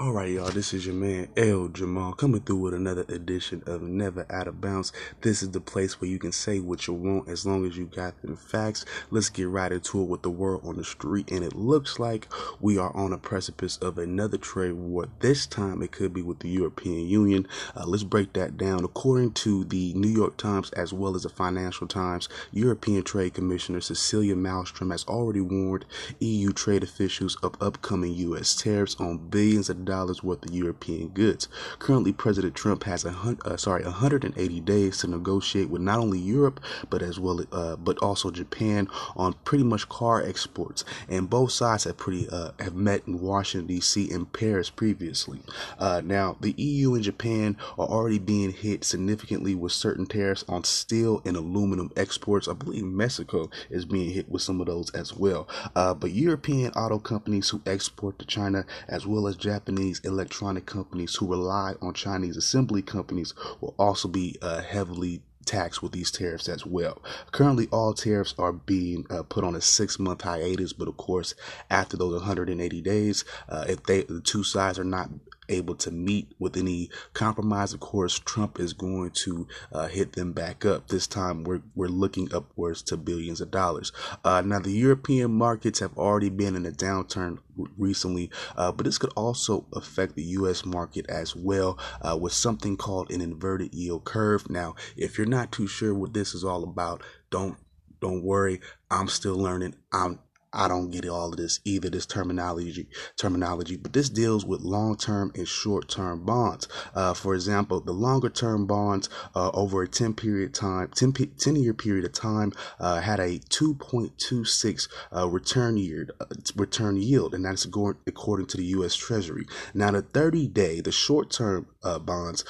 All right, y'all, this is your man L Jamal coming through with another edition of Never Out of Bounds. This is the place where you can say what you want as long as you got them facts. Let's get right into it with the world on the street. And it looks like we are on a precipice of another trade war. This time it could be with the European Union. Uh, let's break that down. According to the New York Times as well as the Financial Times, European Trade Commissioner Cecilia Malmstrom has already warned EU trade officials of upcoming U.S. tariffs on billions of dollars worth of European goods. Currently, President Trump has a uh, sorry 180 days to negotiate with not only Europe but as well uh, but also Japan on pretty much car exports. And both sides have pretty uh, have met in Washington D.C. and Paris previously. Uh, now, the EU and Japan are already being hit significantly with certain tariffs on steel and aluminum exports. I believe Mexico is being hit with some of those as well. Uh, but European auto companies who export to China as well as Japanese Japanese electronic companies who rely on Chinese assembly companies will also be uh, heavily taxed with these tariffs as well. Currently, all tariffs are being uh, put on a six month hiatus, but of course, after those 180 days, uh, if they the two sides are not able to meet with any compromise, of course, Trump is going to uh, hit them back up. This time, we're we're looking upwards to billions of dollars. Uh, now, the European markets have already been in a downturn recently, uh, but this could also affect the U.S. market as well uh, with something called an inverted yield curve. Now, if you're not too sure what this is all about, don't don't worry. I'm still learning. I'm I don't get all of this either, this terminology, terminology, but this deals with long-term and short-term bonds. Uh, for example, the longer-term bonds uh, over a 10 period time, 10, 10 year period of time, uh, had a 2.26 uh, return yield, uh, return yield, and that's according to the U.S. Treasury. Now, the 30 day, the short-term uh, bonds,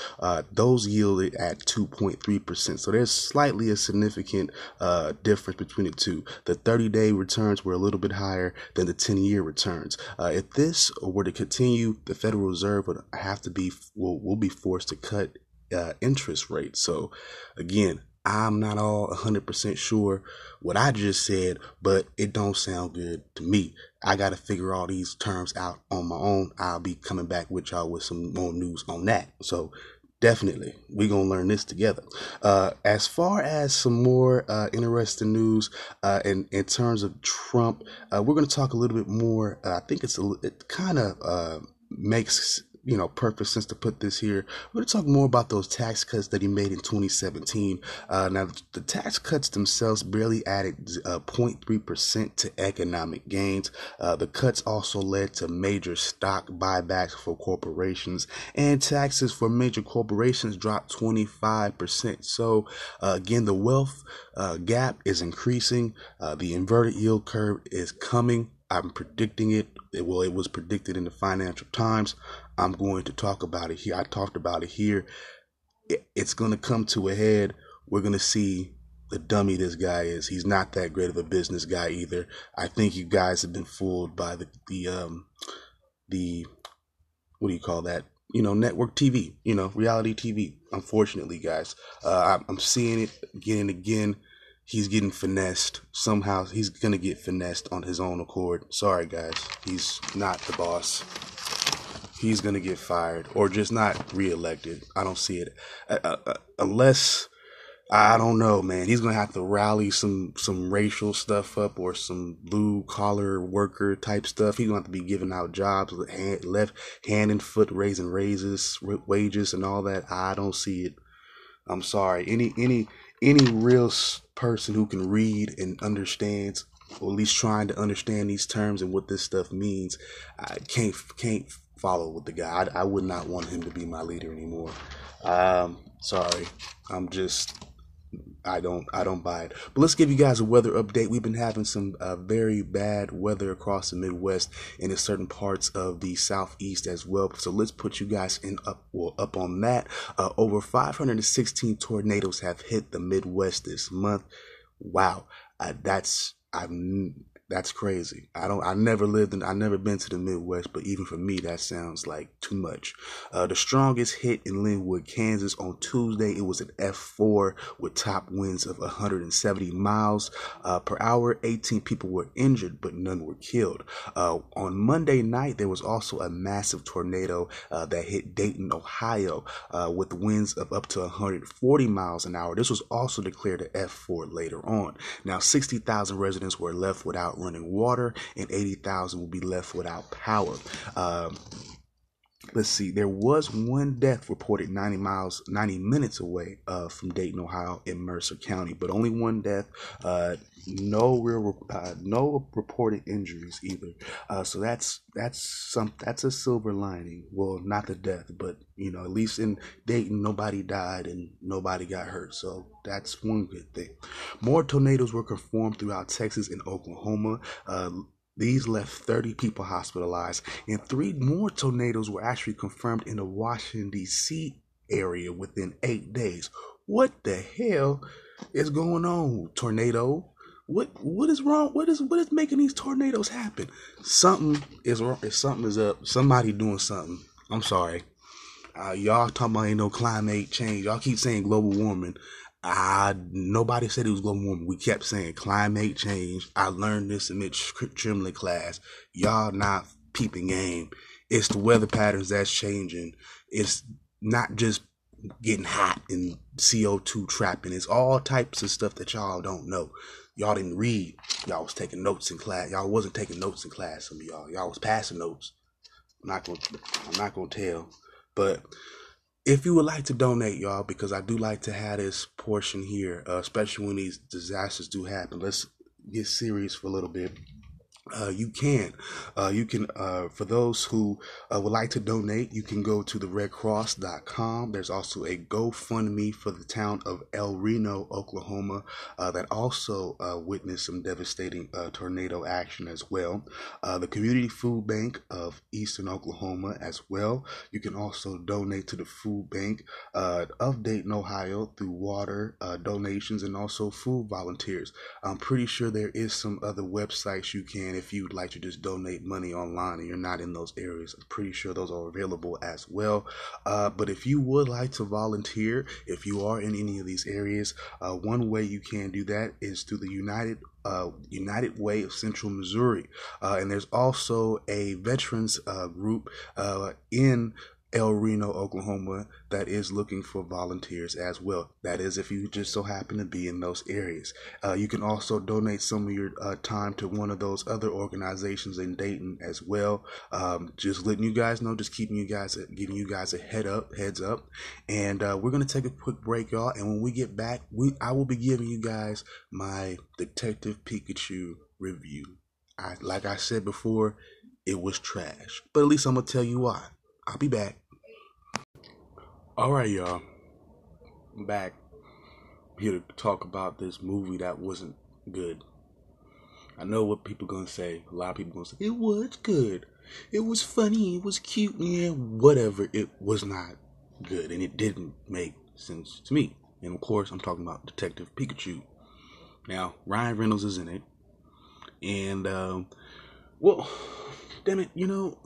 those yielded at 2.3 percent. So there's slightly a significant difference between the two. The 30 day returns were a little bit higher than the 10 year returns. Uh, if this were to continue, the Federal Reserve would have to be, will, will be forced to cut uh, interest rates. So again, I'm not all 100% sure what I just said, but it don't sound good to me. I got to figure all these terms out on my own. I'll be coming back with y'all with some more news on that. So Definitely. We're to learn this together. Uh, as far as some more uh, interesting news uh, in, in terms of Trump, uh, we're to talk a little bit more. Uh, I think it's a, it kind of uh, makes you know, perfect sense to put this here. We're going to talk more about those tax cuts that he made in 2017. Uh, now, the tax cuts themselves barely added uh, 0.3% to economic gains. Uh, the cuts also led to major stock buybacks for corporations, and taxes for major corporations dropped 25%. So, uh, again, the wealth uh, gap is increasing. Uh, the inverted yield curve is coming. I'm predicting it. Well, it was predicted in the Financial Times. I'm going to talk about it here. I talked about it here. It's going to come to a head. We're going to see the dummy this guy is. He's not that great of a business guy either. I think you guys have been fooled by the the um the what do you call that? You know, network TV. You know, reality TV. Unfortunately, guys, uh, I'm seeing it again and again he's getting finessed. Somehow he's gonna get finessed on his own accord. Sorry, guys, he's not the boss. He's gonna get fired or just not reelected. I don't see it uh, uh, uh, unless I don't know, man. He's gonna have to rally some some racial stuff up or some blue collar worker type stuff. He's gonna have to be giving out jobs, hand, left hand and foot raising raises, wages, and all that. I don't see it. I'm sorry. Any any any real person who can read and understands or at least trying to understand these terms and what this stuff means i can't can't follow with the guy i, I would not want him to be my leader anymore um sorry i'm just I don't I don't buy it. But let's give you guys a weather update. We've been having some uh, very bad weather across the Midwest and in certain parts of the Southeast as well. So let's put you guys in up well, up on that. Uh, over 516 tornadoes have hit the Midwest this month. Wow, uh, that's I'm That's crazy. I don't. I never lived in. I never been to the Midwest, but even for me, that sounds like too much. Uh, the strongest hit in Linwood, Kansas, on Tuesday. It was an F4 with top winds of 170 miles uh, per hour. 18 people were injured, but none were killed. Uh, on Monday night, there was also a massive tornado uh, that hit Dayton, Ohio, uh, with winds of up to 140 miles an hour. This was also declared an F4 later on. Now, 60,000 residents were left without running water, and 80,000 will be left without power. Um, let's see, there was one death reported 90 miles, 90 minutes away uh, from Dayton, Ohio, in Mercer County, but only one death. Uh, no real, uh, no reported injuries either. Uh, so that's that's some that's a silver lining. Well, not the death, but you know, at least in Dayton, nobody died and nobody got hurt. So that's one good thing. More tornadoes were confirmed throughout Texas and Oklahoma. These left 30 people hospitalized, and three more tornadoes were actually confirmed in the Washington, D.C. area within eight days. What the hell is going on, tornado? What what is wrong? What is what is making these tornadoes happen? Something is wrong. If something is up, somebody doing something. I'm sorry. Uh, y'all talking about ain't no climate change. Y'all keep saying global warming. I nobody said it was global warming. We kept saying climate change. I learned this in Mitch Tremley class. Y'all not peeping game. It's the weather patterns that's changing. It's not just getting hot and CO2 trapping. It's all types of stuff that y'all don't know. Y'all didn't read. Y'all was taking notes in class. Y'all wasn't taking notes in class. Some of y'all. Y'all was passing notes. I'm not gonna. I'm not gonna tell. But if you would like to donate, y'all, because I do like to have this portion here, uh, especially when these disasters do happen. Let's get serious for a little bit uh, you can. Uh, you can, uh, for those who uh, would like to donate, you can go to the redcross.com. There's also a GoFundMe for the town of El Reno, Oklahoma, uh, that also uh, witnessed some devastating tornado action as well. the Community Food Bank of Eastern Oklahoma as well. You can also donate to the food bank of Dayton, Ohio through water donations and also food volunteers. I'm pretty sure there is some other websites you can if you'd like to just donate money online and you're not in those areas, I'm pretty sure those are available as well. Uh, but if you would like to volunteer, if you are in any of these areas, uh, one way you can do that is through the United uh, United Way of Central Missouri. Uh, and there's also a veterans uh, group uh, in El Reno, Oklahoma, that is looking for volunteers as well. That is, if you just so happen to be in those areas. Uh, you can also donate some of your uh, time to one of those other organizations in Dayton as well. Um, just letting you guys know, just keeping you guys, giving you guys a head up, heads up. And uh, we're gonna take a quick break, y'all. And when we get back, we I will be giving you guys my Detective Pikachu review. I, like I said before, it was trash, but at least I'm gonna tell you why. I'll be back. All right, y'all. I'm back here to talk about this movie that wasn't good. I know what people gonna say. A lot of people gonna say it was good. It was funny. It was cute. Yeah, whatever. It was not good, and it didn't make sense to me. And of course, I'm talking about Detective Pikachu. Now, Ryan Reynolds is in it, and um, well, damn it, you know.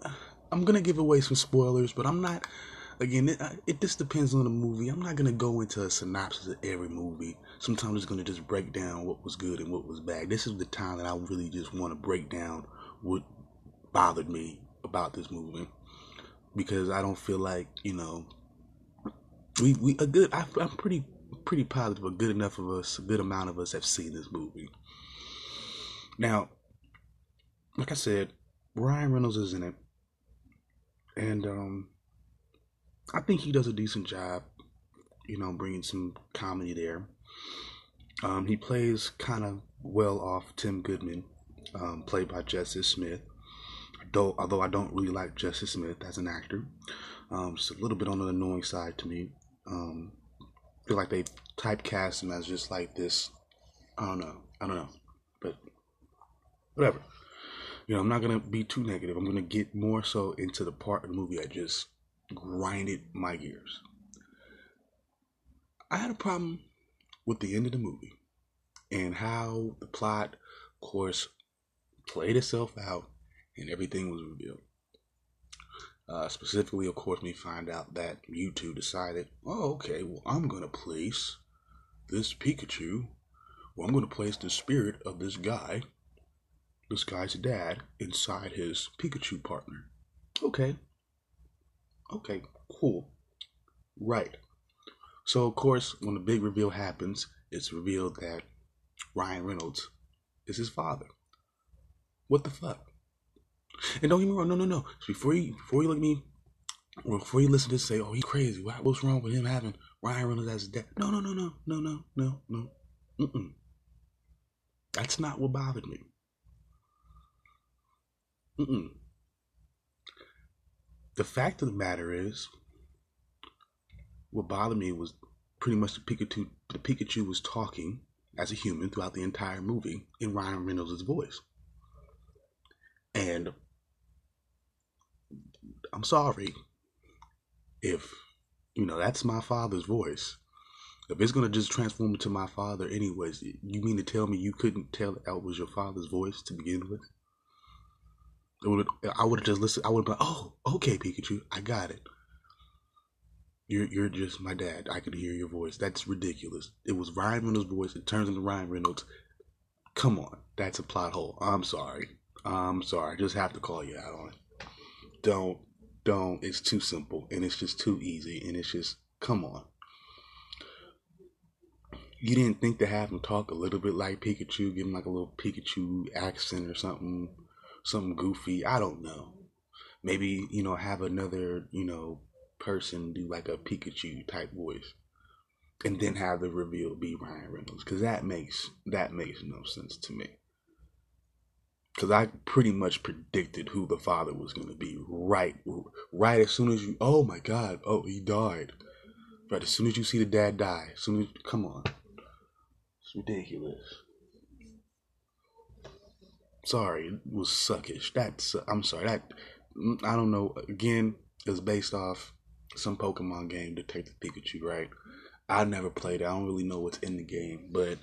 I'm gonna give away some spoilers, but I'm not. Again, it, it just depends on the movie. I'm not gonna go into a synopsis of every movie. Sometimes it's gonna just break down what was good and what was bad. This is the time that I really just want to break down what bothered me about this movie because I don't feel like you know we we a good. I, I'm pretty pretty positive. A good enough of us, a good amount of us have seen this movie. Now, like I said, Ryan Reynolds is in it and um, I think he does a decent job, you know, bringing some comedy there. Um, he plays kind of well off Tim Goodman, um, played by Justice Smith. Though, although I don't really like Justice Smith as an actor, um, it's a little bit on the annoying side to me. Um, feel like they typecast him as just like this. I don't know. I don't know, but whatever you know, I'm not gonna be too negative. I'm gonna get more so into the part of the movie that just grinded my gears. I had a problem with the end of the movie and how the plot, of course, played itself out, and everything was revealed. Uh, specifically, of course, we find out that Mewtwo decided, oh, okay, well, I'm going to place this Pikachu, well, I'm going to place the spirit of this guy, this guy's dad, inside his Pikachu partner. Okay. Okay, cool. Right. So, of course, when the big reveal happens, it's revealed that Ryan Reynolds is his father. What the fuck? And don't get me wrong, no, no, no. Before you, before you look at me, or before you listen to this, say, "Oh, he's crazy. What's wrong with him having Ryan Reynolds as his dad?" No, no, no, no, no, no, no, no. Mm-mm. That's not what bothered me. Mm-mm. The fact of the matter is, what bothered me was pretty much the Pikachu. The Pikachu was talking as a human throughout the entire movie in Ryan Reynolds' voice, and I'm sorry if you know that's my father's voice. If it's gonna just transform into my father, anyways, you mean to tell me you couldn't tell that was your father's voice to begin with? Would, I would have just listened. I would have been, oh, okay, Pikachu, I got it. You're you're just my dad. I could hear your voice. That's ridiculous. It was Ryan Reynolds' voice. It turns into Ryan Reynolds. Come on, that's a plot hole. I'm sorry. I'm sorry. I just have to call you out on it. Don't don't. It's too simple and it's just too easy and it's just come on. You didn't think to have him talk a little bit like Pikachu, give him like a little Pikachu accent or something, something goofy. I don't know. Maybe you know have another you know person do like a Pikachu type voice, and then have the reveal be Ryan Reynolds because that makes that makes no sense to me because I pretty much predicted who the father was going to be right right as soon as you oh my god oh he died right as soon as you see the dad die as soon as come on it's ridiculous sorry it was suckish that's I'm sorry that mm, I don't know again it's based off some Pokemon game Detective Pikachu right I never played it I don't really know what's in the game but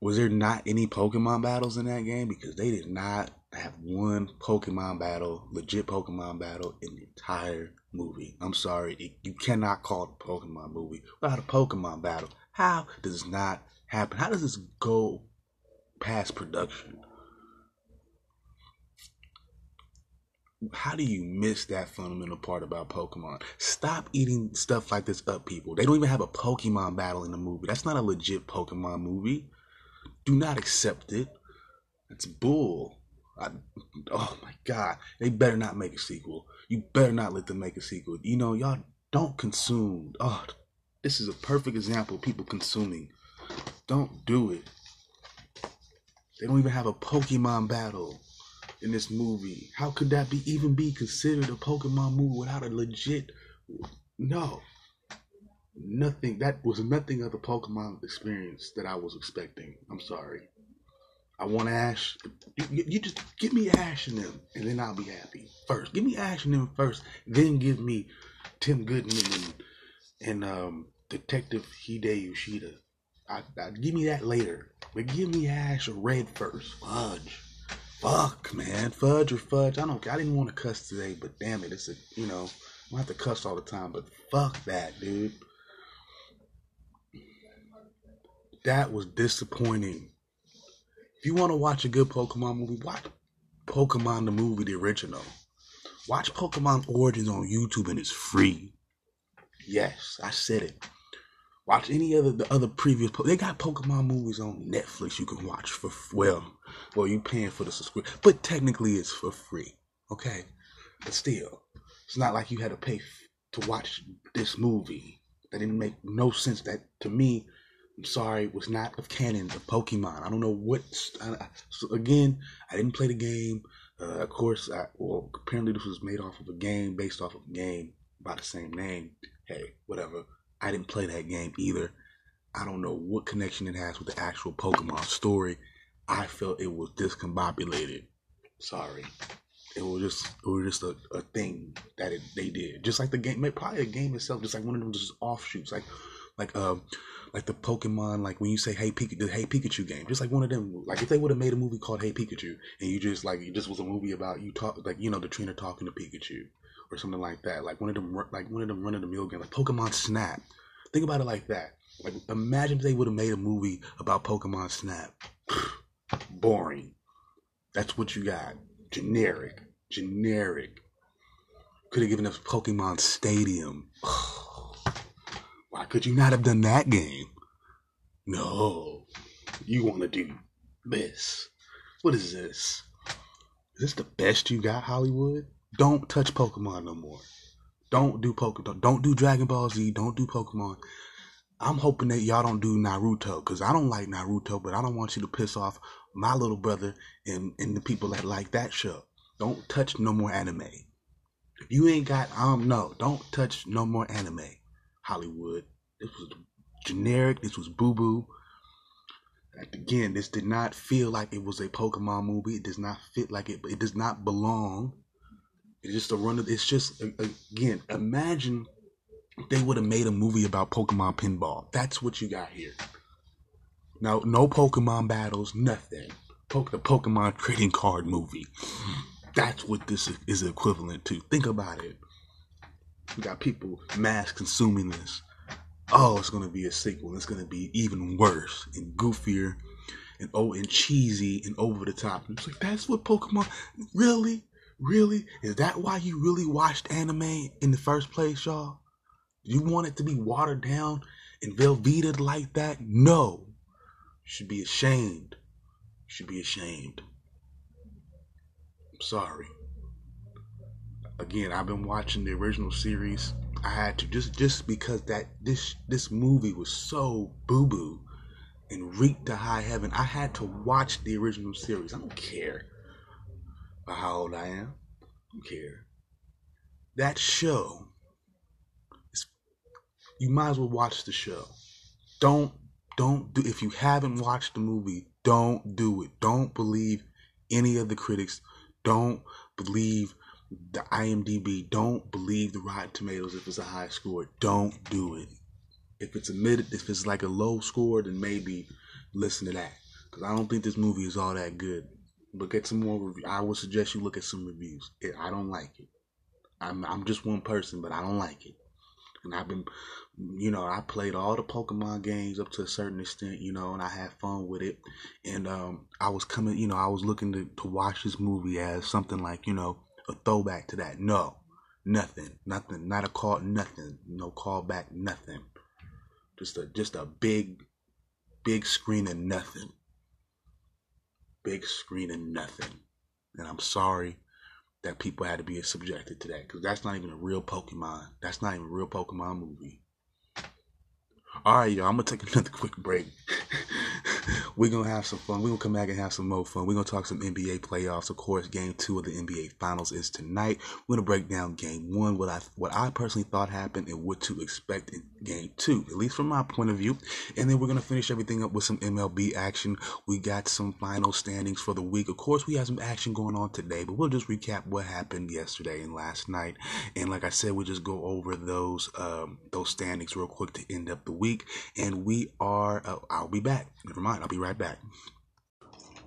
was there not any Pokemon battles in that game? Because they did not have one Pokemon battle, legit Pokemon battle in the entire movie. I'm sorry, it, you cannot call it a Pokemon movie without a Pokemon battle. How does this not happen? How does this go past production? How do you miss that fundamental part about Pokemon? Stop eating stuff like this up, people. They don't even have a Pokemon battle in the movie. That's not a legit Pokemon movie. Do not accept it. It's bull. I, oh my God. They better not make a sequel. You better not let them make a sequel. You know, y'all don't consume. Oh, this is a perfect example of people consuming. Don't do it. They don't even have a Pokemon battle in this movie. How could that be even be considered a Pokemon movie without a legit no nothing that was nothing of the Pokemon experience that I was expecting. I'm sorry. I want Ash. You, you, just give me Ash and them, and then I'll be happy. First, give me Ash and them first, then give me Tim Goodman and, and um, Detective Hide Yoshida. I, I, give me that later, but give me Ash or Red first. Fudge, fuck, man, fudge or fudge. I don't. I didn't want to cuss today, but damn it, it's a you know. I have to cuss all the time, but fuck that, dude. that was disappointing. If you want to watch a good Pokemon movie, watch Pokemon the movie, the original. Watch Pokemon Origins on YouTube and it's free. Yes, I said it. Watch any other the other previous. They got Pokemon movies on Netflix you can watch for well, well you paying for the subscription, but technically it's for free. Okay, but still, it's not like you had to pay to watch this movie. That didn't make no sense. That to me, I'm sorry, was not of canon of Pokemon. I don't know what. so again, I didn't play the game. Uh, of course, I, well, apparently this was made off of a game based off of a game by the same name. Hey, whatever. I didn't play that game either. I don't know what connection it has with the actual Pokemon story. I felt it was discombobulated. Sorry. It was just it was just a, a thing that it, they did. Just like the game, probably the game itself, just like one of them just offshoots. Like like um like the Pokemon, like when you say Hey Pikachu, the Hey Pikachu game, just like one of them. Like if they would have made a movie called Hey Pikachu, and you just like it just was a movie about you talk, like you know the trainer talking to Pikachu or something like that. Like one of them, like one of them running the mill game, like Pokemon Snap. Think about it like that. Like imagine if they would have made a movie about Pokemon Snap. Boring. That's what you got. Generic. Generic. Could have given us Pokemon Stadium. Why could you not have done that game? No. You want to do this. What is this? Is this the best you got, Hollywood? Don't touch Pokemon no more. Don't do Pokemon. Don't do Dragon Ball Z. Don't do Pokemon. I'm hoping that y'all don't do Naruto because I don't like Naruto, but I don't want you to piss off my little brother and, and the people that like that show. Don't touch no more anime. If you ain't got, um, no, don't touch no more anime. Hollywood. This was generic. This was boo boo. Again, this did not feel like it was a Pokemon movie. It does not fit like it. But it does not belong. It's just a run of. It's just again. Imagine they would have made a movie about Pokemon pinball. That's what you got here. Now, no Pokemon battles, nothing. Poke the Pokemon trading card movie. That's what this is equivalent to. Think about it. We got people mass consuming this. Oh, it's gonna be a sequel. It's gonna be even worse and goofier and oh and cheesy and over the top. And it's like that's what Pokemon really, really is that why you really watched anime in the first place, y'all? You want it to be watered down and velveted like that? No. You should be ashamed. You should be ashamed. I'm sorry again, I've been watching the original series. I had to just just because that this this movie was so boo boo and reeked to high heaven. I had to watch the original series. I don't care about how old I am. I don't care. That show you might as well watch the show. Don't don't do if you haven't watched the movie, don't do it. Don't believe any of the critics. Don't believe the IMDb. Don't believe the Rotten Tomatoes if it's a high score. Don't do it. If it's a mid, if it's like a low score, then maybe listen to that. Because I don't think this movie is all that good. Look at some more reviews. I would suggest you look at some reviews. I don't like it. I'm I'm just one person, but I don't like it. And I've been, you know, I played all the Pokemon games up to a certain extent, you know, and I had fun with it. And um, I was coming, you know, I was looking to, to watch this movie as something like, you know, a throwback to that. No, nothing, nothing, not a call, nothing, no callback, nothing. Just a just a big, big screen and nothing. Big screen and nothing. And I'm sorry that people had to be subjected to that because that's not even a real Pokemon. That's not even a real Pokemon movie. All right, y'all. I'm gonna take another quick break. We're gonna have some fun. We're gonna come back and have some more fun. We're gonna talk some NBA playoffs. Of course, game two of the NBA finals is tonight. We're gonna break down game one, what I what I personally thought happened and what to expect in game two, at least from my point of view. And then we're gonna finish everything up with some MLB action. We got some final standings for the week. Of course, we have some action going on today, but we'll just recap what happened yesterday and last night. And like I said, we'll just go over those um, those standings real quick to end up the week. And we are uh, I'll be back. Never mind, I'll be right back.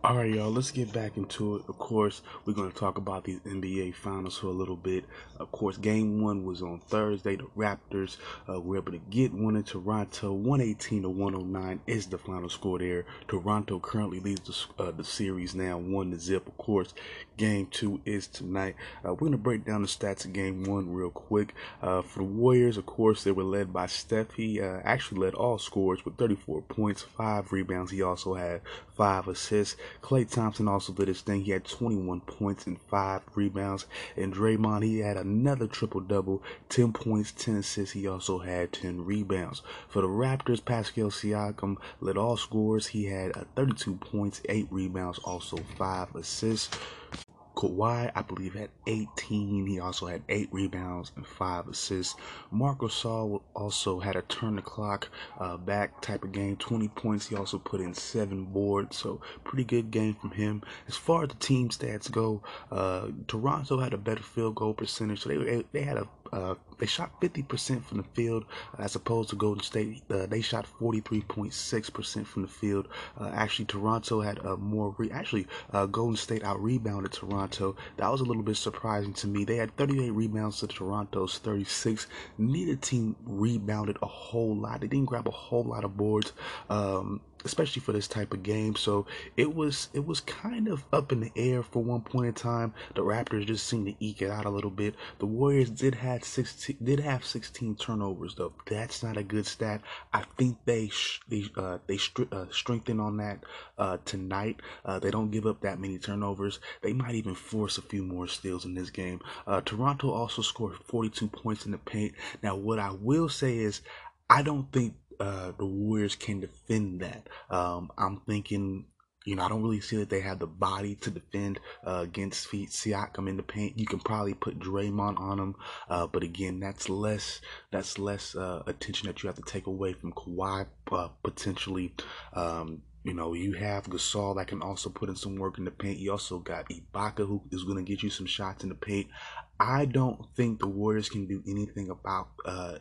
All right, y'all, let's get back into it. Of course, we're going to talk about these NBA finals for a little bit. Of course, game one was on Thursday. The Raptors uh, were able to get one in Toronto. 118 to 109 is the final score there. Toronto currently leads the, uh, the series now, 1 to zip. Of course, game two is tonight. Uh, we're going to break down the stats of game one real quick. Uh, for the Warriors, of course, they were led by Steph. He uh, actually led all scores with 34 points, 5 rebounds. He also had 5 assists. Klay Thompson also did his thing. He had 21 points and 5 rebounds. And Draymond, he had another triple double 10 points, 10 assists. He also had 10 rebounds. For the Raptors, Pascal Siakam led all scores. He had uh, 32 points, 8 rebounds, also 5 assists. Kawhi, I believe, had 18. He also had 8 rebounds and 5 assists. Marc Gasol also had a turn the clock uh, back type of game, 20 points. He also put in 7 boards, so pretty good game from him. As far as the team stats go, uh, Toronto had a better field goal percentage, so they, they had a, uh, they shot 50% from the field as opposed to Golden State. Uh, they shot 43.6% from the field. Uh, actually, Toronto had a more re- actually uh, Golden State out rebounded Toronto. That was a little bit surprising to me. They had 38 rebounds to Toronto's 36. Neither team rebounded a whole lot. They didn't grab a whole lot of boards. Um, especially for this type of game. So it was it was kind of up in the air for one point in time. The Raptors just seemed to eke it out a little bit. The Warriors did had 16 did have 16 turnovers though. That's not a good stat. I think they they uh, they str- uh, strengthen on that uh, tonight. Uh, they don't give up that many turnovers. They might even force a few more steals in this game. Uh, Toronto also scored 42 points in the paint. Now what I will say is I don't think uh, the Warriors can defend that. Um, I'm thinking, you know, I don't really see that they have the body to defend uh, against Siakam in the paint. You can probably put Draymond on him, uh, but again, that's less that's less uh, attention that you have to take away from Kawhi uh, potentially. Um, you know, you have Gasol that can also put in some work in the paint. You also got Ibaka who is going to get you some shots in the paint. I don't think the Warriors can do anything about uh,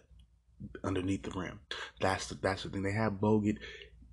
underneath the rim. That's the, that's the thing. They have Bogut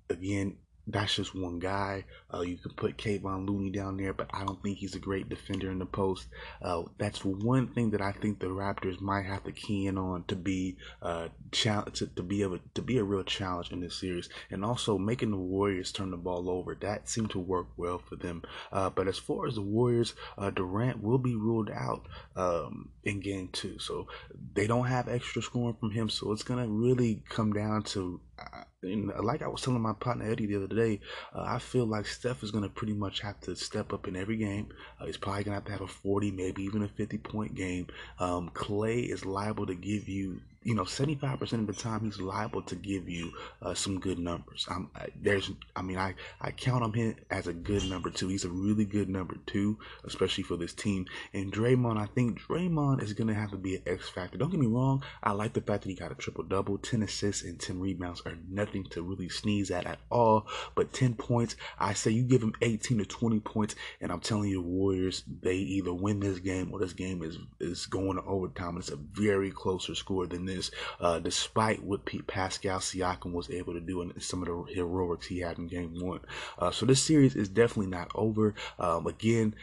again that's just one guy. Uh, you can put Kevon Looney down there, but I don't think he's a great defender in the post. Uh, that's one thing that I think the Raptors might have to key in on to be uh, to, to, be able to be a real challenge in this series, and also making the Warriors turn the ball over. That seemed to work well for them. Uh, but as far as the Warriors, uh, Durant will be ruled out um, in Game Two, so they don't have extra scoring from him. So it's gonna really come down to uh, and like I was telling my partner Eddie the other day, uh, I feel like Steph is going to pretty much have to step up in every game. Uh, he's probably going to have to have a 40, maybe even a 50 point game. Um, Klay is liable to give you you know, 75% of the time he's liable to give you uh, some good numbers. I'm, I, there's, I mean, I, I count him as a good number two. He's a really good number two, especially for this team. And Draymond, I think Draymond is going to have to be an X factor. Don't get me wrong. I like the fact that he got a triple double, 10 assists and 10 rebounds are nothing to really sneeze at at all. But 10 points, I say you give him 18 to 20 points, and I'm telling you, Warriors, they either win this game or this game is, is going to overtime. And it's a very closer score than this uh, despite what Pete Pascal Siakam was able to do and some of the heroics he had in game one. Uh, so this series is definitely not over. Um, again,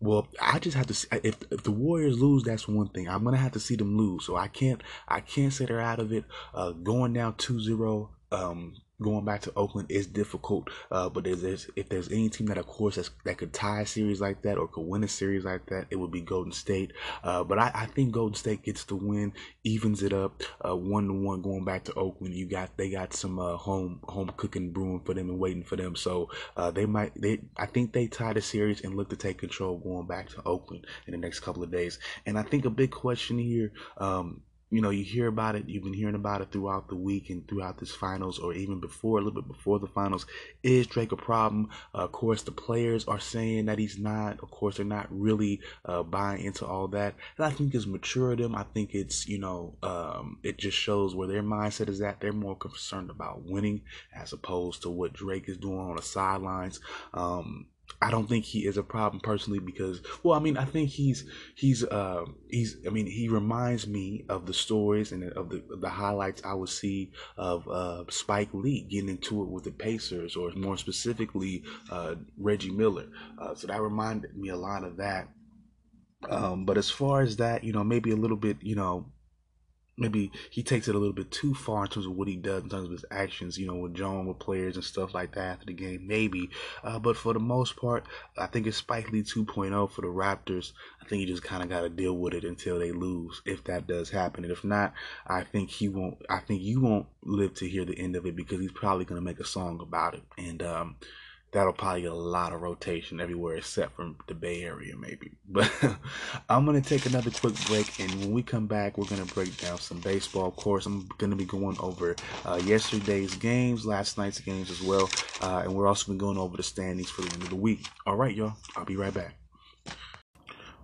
well, I just have to. See, if, if the Warriors lose, that's one thing. I'm gonna have to see them lose, so I can't. I can't say they're out of it. Uh, going down 2-0, um, going back to Oakland is difficult. Uh, but there's, there's, if there's any team that, of course, that could tie a series like that or could win a series like that, it would be Golden State. Uh, but I, I, think Golden State gets the win, evens it up, uh, one to one going back to Oakland. You got they got some uh, home home cooking brewing for them and waiting for them. So uh, they might they I think they tie the series and look to take control going back to Oakland in the next couple of days. And I think a big question here. Um, you know, you hear about it, you've been hearing about it throughout the week and throughout this finals, or even before, a little bit before the finals. Is Drake a problem? Uh, of course, the players are saying that he's not. Of course, they're not really uh, buying into all that. And I think it's matured them. I think it's, you know, um, it just shows where their mindset is at. They're more concerned about winning as opposed to what Drake is doing on the sidelines. Um, I don't think he is a problem personally because well I mean I think he's he's uh he's I mean he reminds me of the stories and of the the highlights I would see of uh Spike Lee getting into it with the Pacers or more specifically uh Reggie Miller. Uh, so that reminded me a lot of that. Um but as far as that you know maybe a little bit you know maybe he takes it a little bit too far in terms of what he does in terms of his actions, you know, with John with players and stuff like that after the game, maybe. Uh, but for the most part, I think it's Spike Lee 2.0 for the Raptors. I think you just kind of got to deal with it until they lose, if that does happen. And if not, I think he won't. I think you won't live to hear the end of it because he's probably going to make a song about it. And um, that'll probably get a lot of rotation everywhere except from the Bay Area, maybe. But I'm gonna take another quick break, and when we come back, we're gonna break down some baseball. Of course, I'm gonna be going over uh, yesterday's games, last night's games as well, uh, and we're also gonna be going over the standings for the end of the week. All right, y'all. I'll be right back.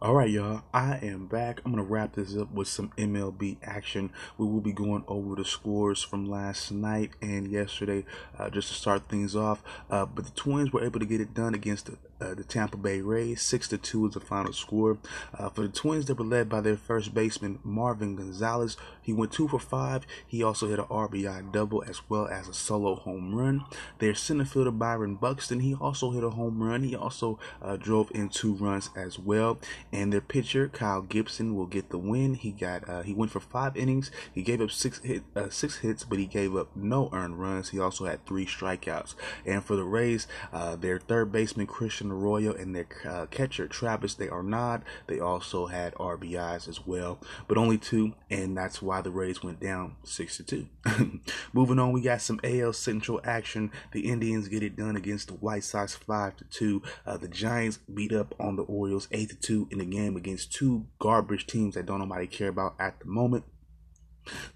All right, y'all. I am back. I'm gonna wrap this up with some MLB action. We will be going over the scores from last night and yesterday, uh, just to start things off. Uh, but the Twins were able to get it done against the uh, the Tampa Bay Rays. Six to two is the final score. Uh, for the Twins, they were led by their first baseman Marwin Gonzalez. He went two for five. He also hit an RBI double as well as a solo home run. Their center fielder Byron Buxton, he also hit a home run. He also uh, drove in two runs as well. And their pitcher Kyle Gibson will get the win. He got uh, he went for five innings. He gave up six hit uh, six hits, but he gave up no earned runs. He also had three strikeouts. And for the Rays, uh, their third baseman Christian Arroyo and their uh, catcher Travis d'Arnaud. they also had RBIs as well, but only two, and that's why the Rays went down six to two. Moving on, we got some AL Central action. The Indians get it done against the White Sox five to two. Uh, the Giants beat up on the Orioles eight to two in a game against two garbage teams that don't nobody care about at the moment.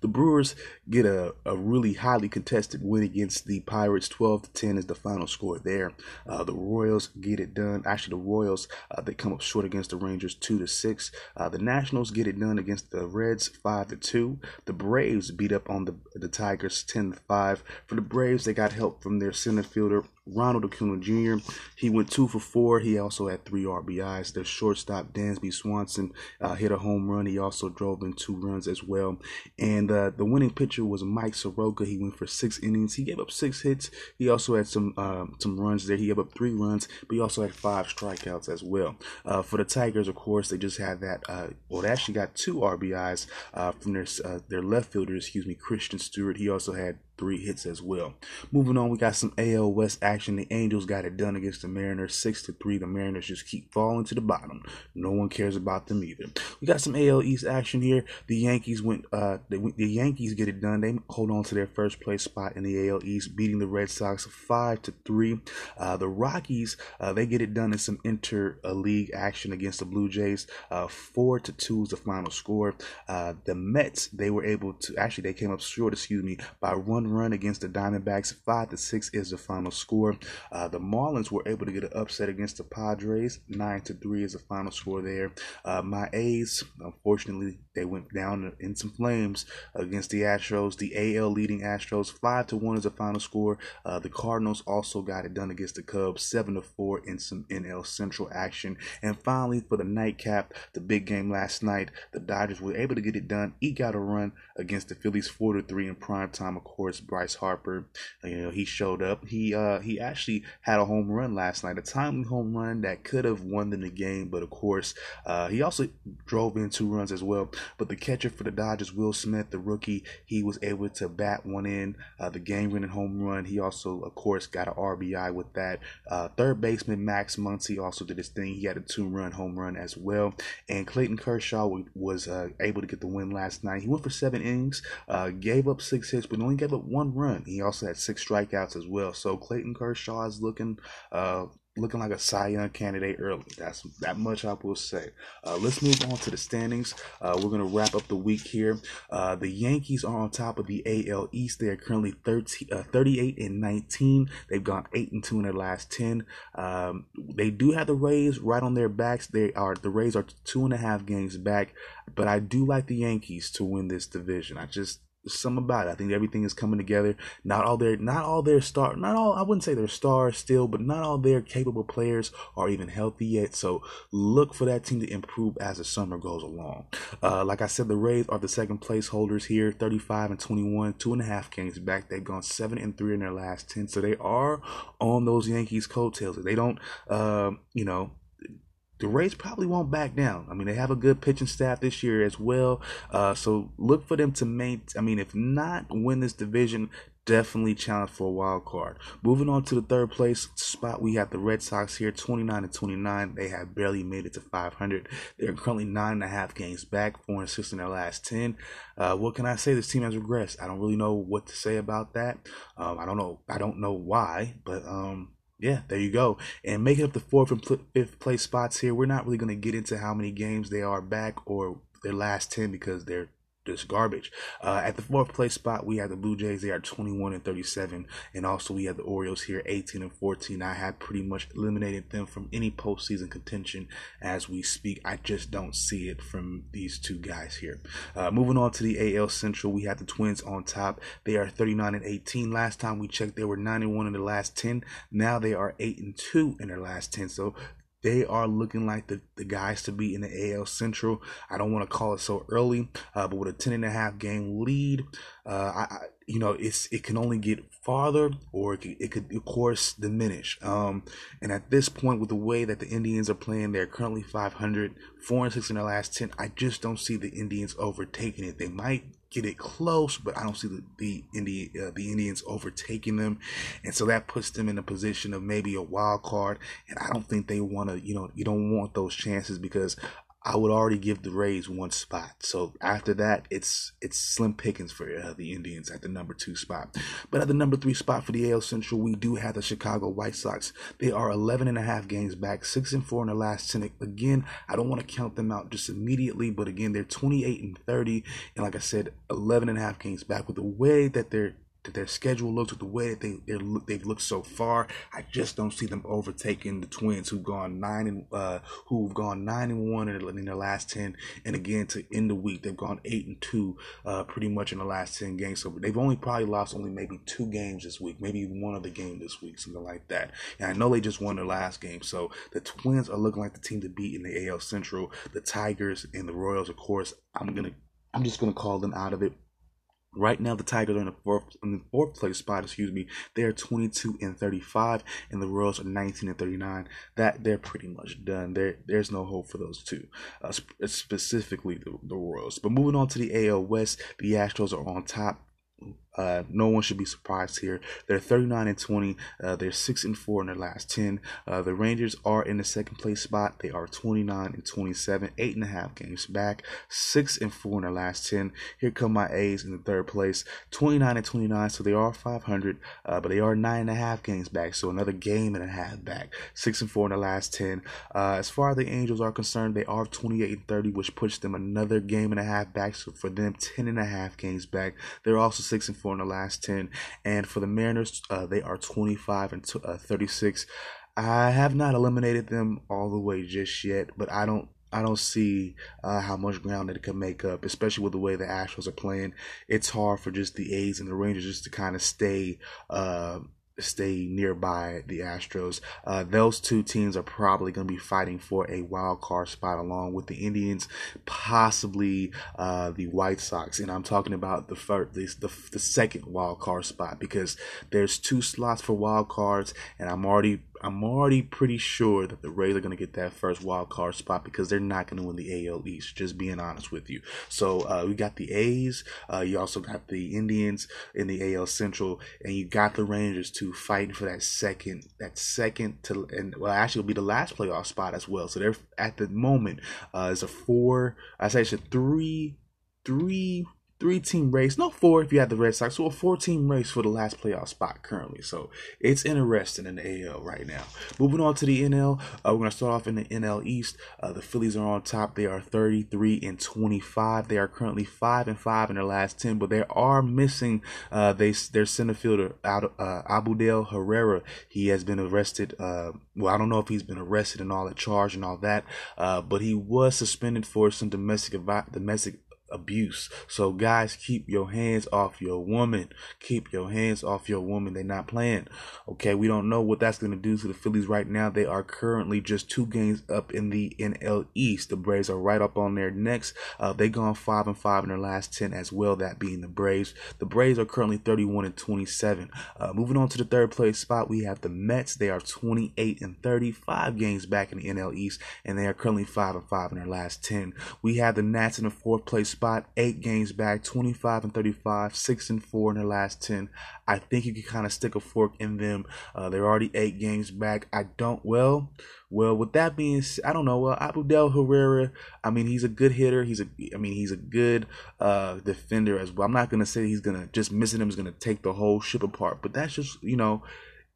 The Brewers get a, a really highly contested win against the Pirates. 12 to 10 is the final score there. Uh, the Royals get it done. Actually, the Royals uh, they come up short against the Rangers 2 to 6. Uh, the Nationals get it done against the Reds 5 to 2. The Braves beat up on the the Tigers 10 to 5. For the Braves, they got help from their center fielder Ronald Acuna Jr. He went two for four. He also had three RBIs. The shortstop Dansby Swanson uh, hit a home run. He also drove in two runs as well. And uh, the winning pitcher was Mike Soroka. He went for six innings. He gave up six hits. He also had some um, some runs there. He gave up three runs, but he also had five strikeouts as well. Uh, for the Tigers, of course, they just had that. Uh, well, they actually got two RBIs uh, from their uh, their left fielder, excuse me, Christin Stewart. He also had three hits as well. Moving on, we got some AL West action. The Angels got it done against the Mariners, six to three. The Mariners just keep falling to the bottom. No one cares about them either. We got some AL East action here. The Yankees went. Uh, the, Yankees get it done. They hold on to their first place spot in the AL East, beating the Red Sox five to three. Uh, the Rockies uh, they get it done in some inter league action against the Blue Jays. Uh, four to two is the final score. Uh, the Mets they were able to actually they came up short. Excuse me by one one run against the Diamondbacks. Five to six is the final score. Uh, the Marlins were able to get an upset against the Padres. Nine to three is the final score there. Uh, my A's, unfortunately, they went down in some flames against the Astros. The AL leading Astros. Five to one is the final score. Uh, the Cardinals also got it done against the Cubs. Seven to four in some NL Central action. And finally, for the nightcap, the big game last night, the Dodgers were able to get it done. Eke out a run against the Phillies, four to three in prime time. Of course, Bryce Harper. You know, he showed up. He uh he actually had a home run last night, a timely home run that could have won them the game, but of course, uh, he also drove in two runs as well. But the catcher for the Dodgers, Will Smith, the rookie, he was able to bat one in uh, the game-winning home run. He also, of course, got an RBI with that. Uh, third baseman Max Muncy also did his thing. He had a two-run home run as well. And Clayton Kershaw was uh, able to get the win last night. He went for seven innings, uh, gave up six hits, but only gave up one run. He also had six strikeouts as well. So Clayton Kershaw is looking uh, looking like a Cy Young candidate early. That's that much I will say. Uh, let's move on to the standings. Uh, we're gonna wrap up the week here. Uh, the Yankees are on top of the AL East. They are currently 30, uh, 38 and 19. They've gone eight and two in their last 10. Um, they do have the Rays right on their backs. They are the Rays are two and a half games back, but I do like the Yankees to win this division. I just some about it. I think everything is coming together. Not all their not all their star not all I wouldn't say they're stars still, but not all their capable players are even healthy yet. So look for that team to improve as the summer goes along. Uh, like I said, the Rays are the second place holders here, 35 and 21, two and a half games back. They've gone seven and three in their last 10. So they are on those Yankees coattails. They don't um, you know, the Rays probably won't back down. I mean, they have a good pitching staff this year as well. Uh, so look for them to maintain. I mean, if not win this division, definitely challenge for a wild card. Moving on to the third place spot, we have the Red Sox here, 29 and 29. They have barely made it to 500. They're currently nine and a half games back, four and six in their last 10. Uh, what can I say? This team has regressed. I don't really know what to say about that. Um, I don't know. I don't know why, but um, yeah, there you go. And making up the fourth and fifth place spots here, we're not really going to get into how many games they are back or their last 10 because they're just garbage. Uh, at the fourth place spot, we have the Blue Jays. They are 21 and 37, and also we have the Orioles here, 18 and 14. I have pretty much eliminated them from any postseason contention as we speak. I just don't see it from these two guys here. Uh, moving on to the AL Central, we have the Twins on top. They are 39 and 18. Last time we checked, they were 91 in the last 10. Now they are 8 and 2 in their last 10. So they are looking like the, the guys to be in the AL Central. I don't want to call it so early, uh, but with a 10 and a half game lead, uh, I, I, you know, it's it can only get farther or it could, it could of course diminish. Um, and at this point, with the way that the Indians are playing, they're currently 500, four and six in their last 10. I just don't see the Indians overtaking it. They might get it close, but I don't see the the, Indi- uh, the Indians overtaking them, and so that puts them in a position of maybe a wild card. And I don't think they want to, you know, you don't want those chances because I would already give the Rays one spot. So after that, it's it's slim pickings for uh, the Indians at the number two spot. But at the number three spot for the AL Central, we do have the Chicago White Sox. They are 11 and a half games back, six and four in the last 10. Again, I don't want to count them out just immediately, but again, they're 28 and 30, and like I said, 11 and a half games back with the way that they're that their schedule looks, with the way that they they they've looked so far. I just don't see them overtaking the Twins, who've gone nine and uh, who've gone nine and one in, in their last ten, and again to end the week they've gone eight and two, uh, pretty much in the last ten games. So they've only probably lost only maybe two games this week, maybe one other game this week, something like that. And I know they just won their last game, so the Twins are looking like the team to beat in the AL Central. The Tigers and the Royals, of course, I'm gonna I'm just gonna call them out of it Right now, the Tigers are in the fourth in the fourth place spot. Excuse me. They are 22 and 35, and the Royals are 19 and 39. That they're pretty much done. There, there's no hope for those two, uh, specifically the, the Royals. But moving on to the AL West, the Astros are on top uh, no one should be surprised here. They're 39 and 20. Uh, they're six and four in their last 10. Uh, the Rangers are in the second place spot. They are 29 and 27, eight and a half games back, six and four in their last 10. Here come my A's in the third place, 29 and 29. So they are 500, uh, but they are nine and a half games back. So another game and a half back, six and four in the last 10. Uh, as far as the Angels are concerned, they are 28 and 30, which puts them another game and a half back. So for them, 10 and a half games back. They're also six and four in the last 10. And for the Mariners, uh, they are 25 and t- uh, 36. I have not eliminated them all the way just yet, but I don't I don't see uh, how much ground it can make up, especially with the way the Astros are playing. It's hard for just the A's and the Rangers just to kind of stay uh, stay nearby the Astros. Uh, those two teams are probably going to be fighting for a wild card spot along with the Indians, possibly uh, the White Sox. And I'm talking about the first, the, the, the second wild card spot because there's two slots for wild cards, and I'm already I'm already pretty sure that the Rays are going to get that first wild card spot because they're not going to win the AL East. Just being honest with you. So uh, we got the A's. Uh, you also got the Indians in the AL Central, and you got the Rangers to fighting for that second, that second to, and well, actually, will be the last playoff spot as well. So they're at the moment uh, it's a four. I say it's a three, three three team race, no four if you had the Red Sox, so a four team race for the last playoff spot currently. So it's interesting in the AL right now. Moving on to the NL, uh, we're going to start off in the NL East. Uh, the Phillies are on top. They are 33 and 25. They are currently 5 and 5 in their last 10, but they are missing uh, they, their center fielder, uh, Odubel Herrera. He has been arrested. Uh, well, I don't know if he's been arrested and all that charge and all that, uh, but he was suspended for some domestic domestic abuse. So guys, keep your hands off your woman. Keep your hands off your woman. They're not playing. Okay, we don't know what that's going to do to the Phillies right now. They are currently just two games up in the NL East. The Braves are right up on their necks. Uh, they gone five and five in their last ten as well. That being the Braves. The Braves are currently 31 and 27. Uh, moving on to the third place spot, we have the Mets. They are 28 and 35 games back in the NL East, and they are currently five and five in their last ten. We have the Nats in the fourth place spot spot, eight games back, 25 and 35, six and four in their last 10. I think you can kind of stick a fork in them. Uh, they're already eight games back. I don't, well, well, with that being, I don't know. Well, Odubel Herrera, I mean, he's a good hitter. He's a, I mean, he's a good uh, defender as well. I'm not gonna say he's gonna just missing him is gonna take the whole ship apart, but that's just, you know,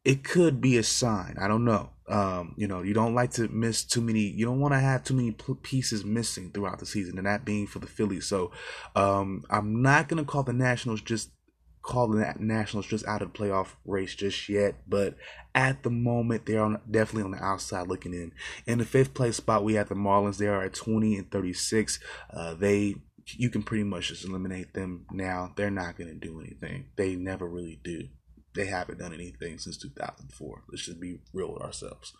it could be a sign. I don't know. Um, you know, you don't like to miss too many. You don't want to have too many pieces missing throughout the season, and that being for the Phillies. So, um, I'm not gonna call the Nationals just call the Nationals just out of the playoff race just yet, but at the moment they're on, definitely on the outside looking in. In the fifth place spot, we have the Marlins. They are at 20 and 36. Uh, they you can pretty much just eliminate them now. They're not going to do anything. They never really do they haven't done anything since 2004. Let's just be real with ourselves.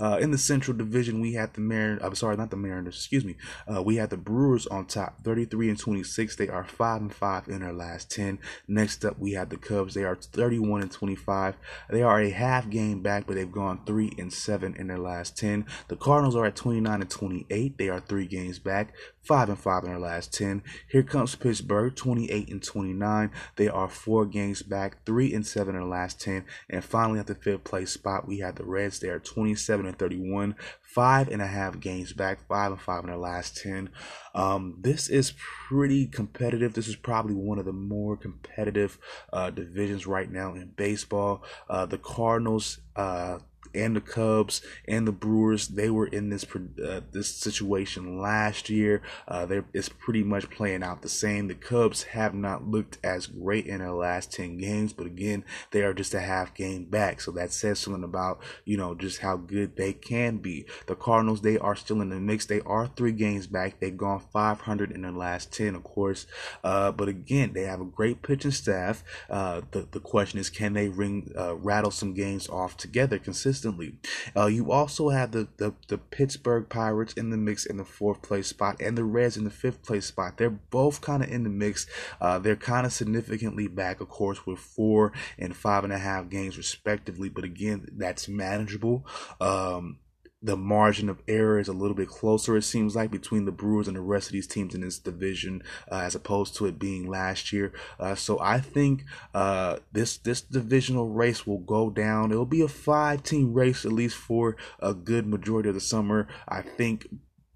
Uh, in the Central Division, we had the Mariners. I'm sorry, not the Mariners. Excuse me. Uh, we had the Brewers on top, 33 and 26. They are five and five in their last 10. Next up, we have the Cubs. They are 31 and 25. They are a half game back, but they've gone three and seven in their last 10. The Cardinals are at 29 and 28. They are three games back five and five in their last 10. Here comes Pittsburgh, 28 and 29. They are four games back, three and seven in the last 10. And finally, at the fifth place spot, we had the Reds. They are 27 and 31, five and a half games back, five and five in the last 10. Um, this is pretty competitive. This is probably one of the more competitive uh, divisions right now in baseball. Uh, the Cardinals, uh, and the Cubs and the Brewers, they were in this uh, this situation last year. Uh, it's pretty much playing out the same. The Cubs have not looked as great in their last ten games, but again, they are just a half game back, so that says something about you know just how good they can be. The Cardinals, they are still in the mix. They are three games back. They've gone 500 in their last ten, of course, uh, but again, they have a great pitching staff. Uh, the the question is, can they ring uh, rattle some games off together consistently? Consistently. Uh, you also have the, the, the Pittsburgh Pirates in the mix in the fourth place spot and the Reds in the fifth place spot. They're both kind of in the mix. Uh, they're kind of significantly back, of course, with four and five and a half games respectively. But again, that's manageable. Um, the margin of error is a little bit closer, it seems like, between the Brewers and the rest of these teams in this division, uh, as opposed to it being last year. Uh, so I think uh, this this divisional race will go down. It'll be a five team race at least for a good majority of the summer. I think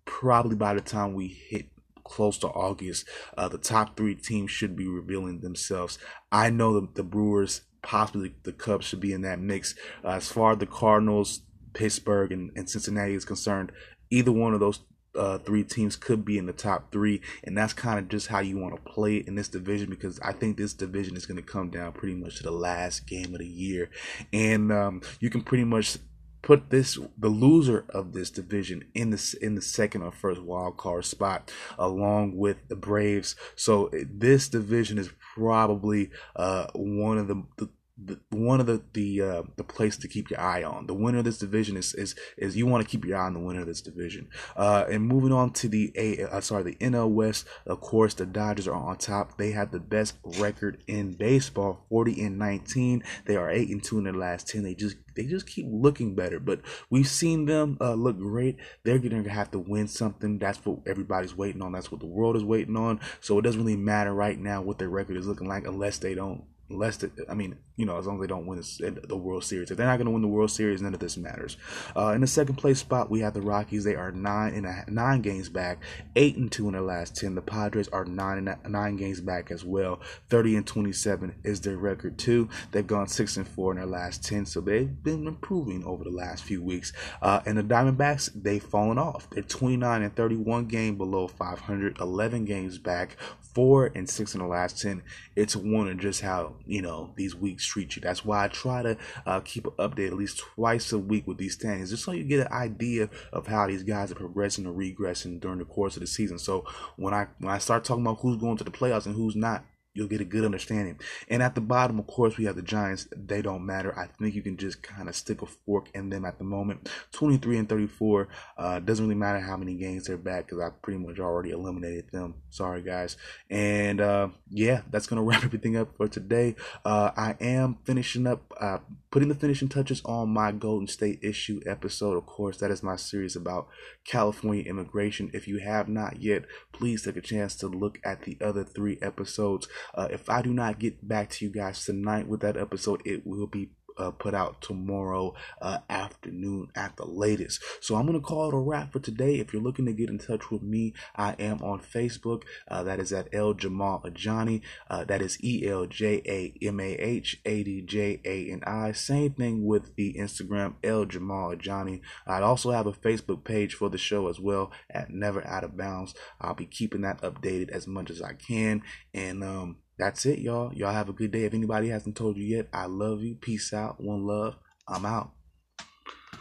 probably by the time we hit close to August, uh, the top three teams should be revealing themselves. I know the, the Brewers, possibly the Cubs, should be in that mix. Uh, as far as the Cardinals, Pittsburgh and, and Cincinnati is concerned, either one of those uh, three teams could be in the top three, and that's kind of just how you want to play it in this division because I think this division is going to come down pretty much to the last game of the year, and um, you can pretty much put this the loser of this division in the in the second or first wild card spot along with the Braves. So this division is probably uh, one of the, the the, one of the the uh, the place to keep your eye on. The winner of this division is is is you want to keep your eye on the winner of this division. Uh, and moving on to the a uh, sorry the NL West, of course the Dodgers are on top. They have the best record in baseball, forty and nineteen. They are eight and two in their last ten. They just they just keep looking better. But we've seen them uh, look great. They're going to have to win something. That's what everybody's waiting on. That's what the world is waiting on. So it doesn't really matter right now what their record is looking like unless they don't they, I mean, you know, as long as they don't win the World Series. If they're not going to win the World Series, none of this matters. Uh, in the second place spot, we have the Rockies. They are nine and a, nine games back, eight and two in their last ten. The Padres are nine and nine games back as well. Thirty and twenty-seven is their record too. They've gone six and four in their last ten, so they've been improving over the last few weeks. Uh, and the Diamondbacks, they've fallen off. They're twenty-nine and thirty-one game below 500, 11 games back, four and six in the last ten. It's one of just how you know these weeks treat you. That's why I try to uh, keep an update at least twice a week with these standings, just so you get an idea of how these guys are progressing or regressing during the course of the season. So when I when I start talking about who's going to the playoffs and who's not, you'll get a good understanding. And at the bottom, of course, we have the Giants. They don't matter. I think you can just kind of stick a fork in them at the moment. 23 and 34. Uh, doesn't really matter how many games they're back because I pretty much already eliminated them. Sorry, guys. And uh, yeah, that's going to wrap everything up for today. Uh, I am finishing up, uh, putting the finishing touches on my Golden State issue episode. Of course, that is my series about California immigration. If you have not yet, please take a chance to look at the other three episodes. Uh, if I do not get back to you guys tonight with that episode, it will be uh, put out tomorrow uh, afternoon at the latest. So I'm gonna call it a wrap for today. If you're looking to get in touch with me, I am on Facebook. Uh, that is at El Jamal Ajani. Uh, that is E L J A M A H A D J A N I. Same thing with the Instagram El Jamal Ajani. I also have a Facebook page for the show as well at Never Out of Bounds. I'll be keeping that updated as much as I can. And um, that's it, y'all. Y'all have a good day. If anybody hasn't told you yet, I love you. Peace out. One love. I'm out.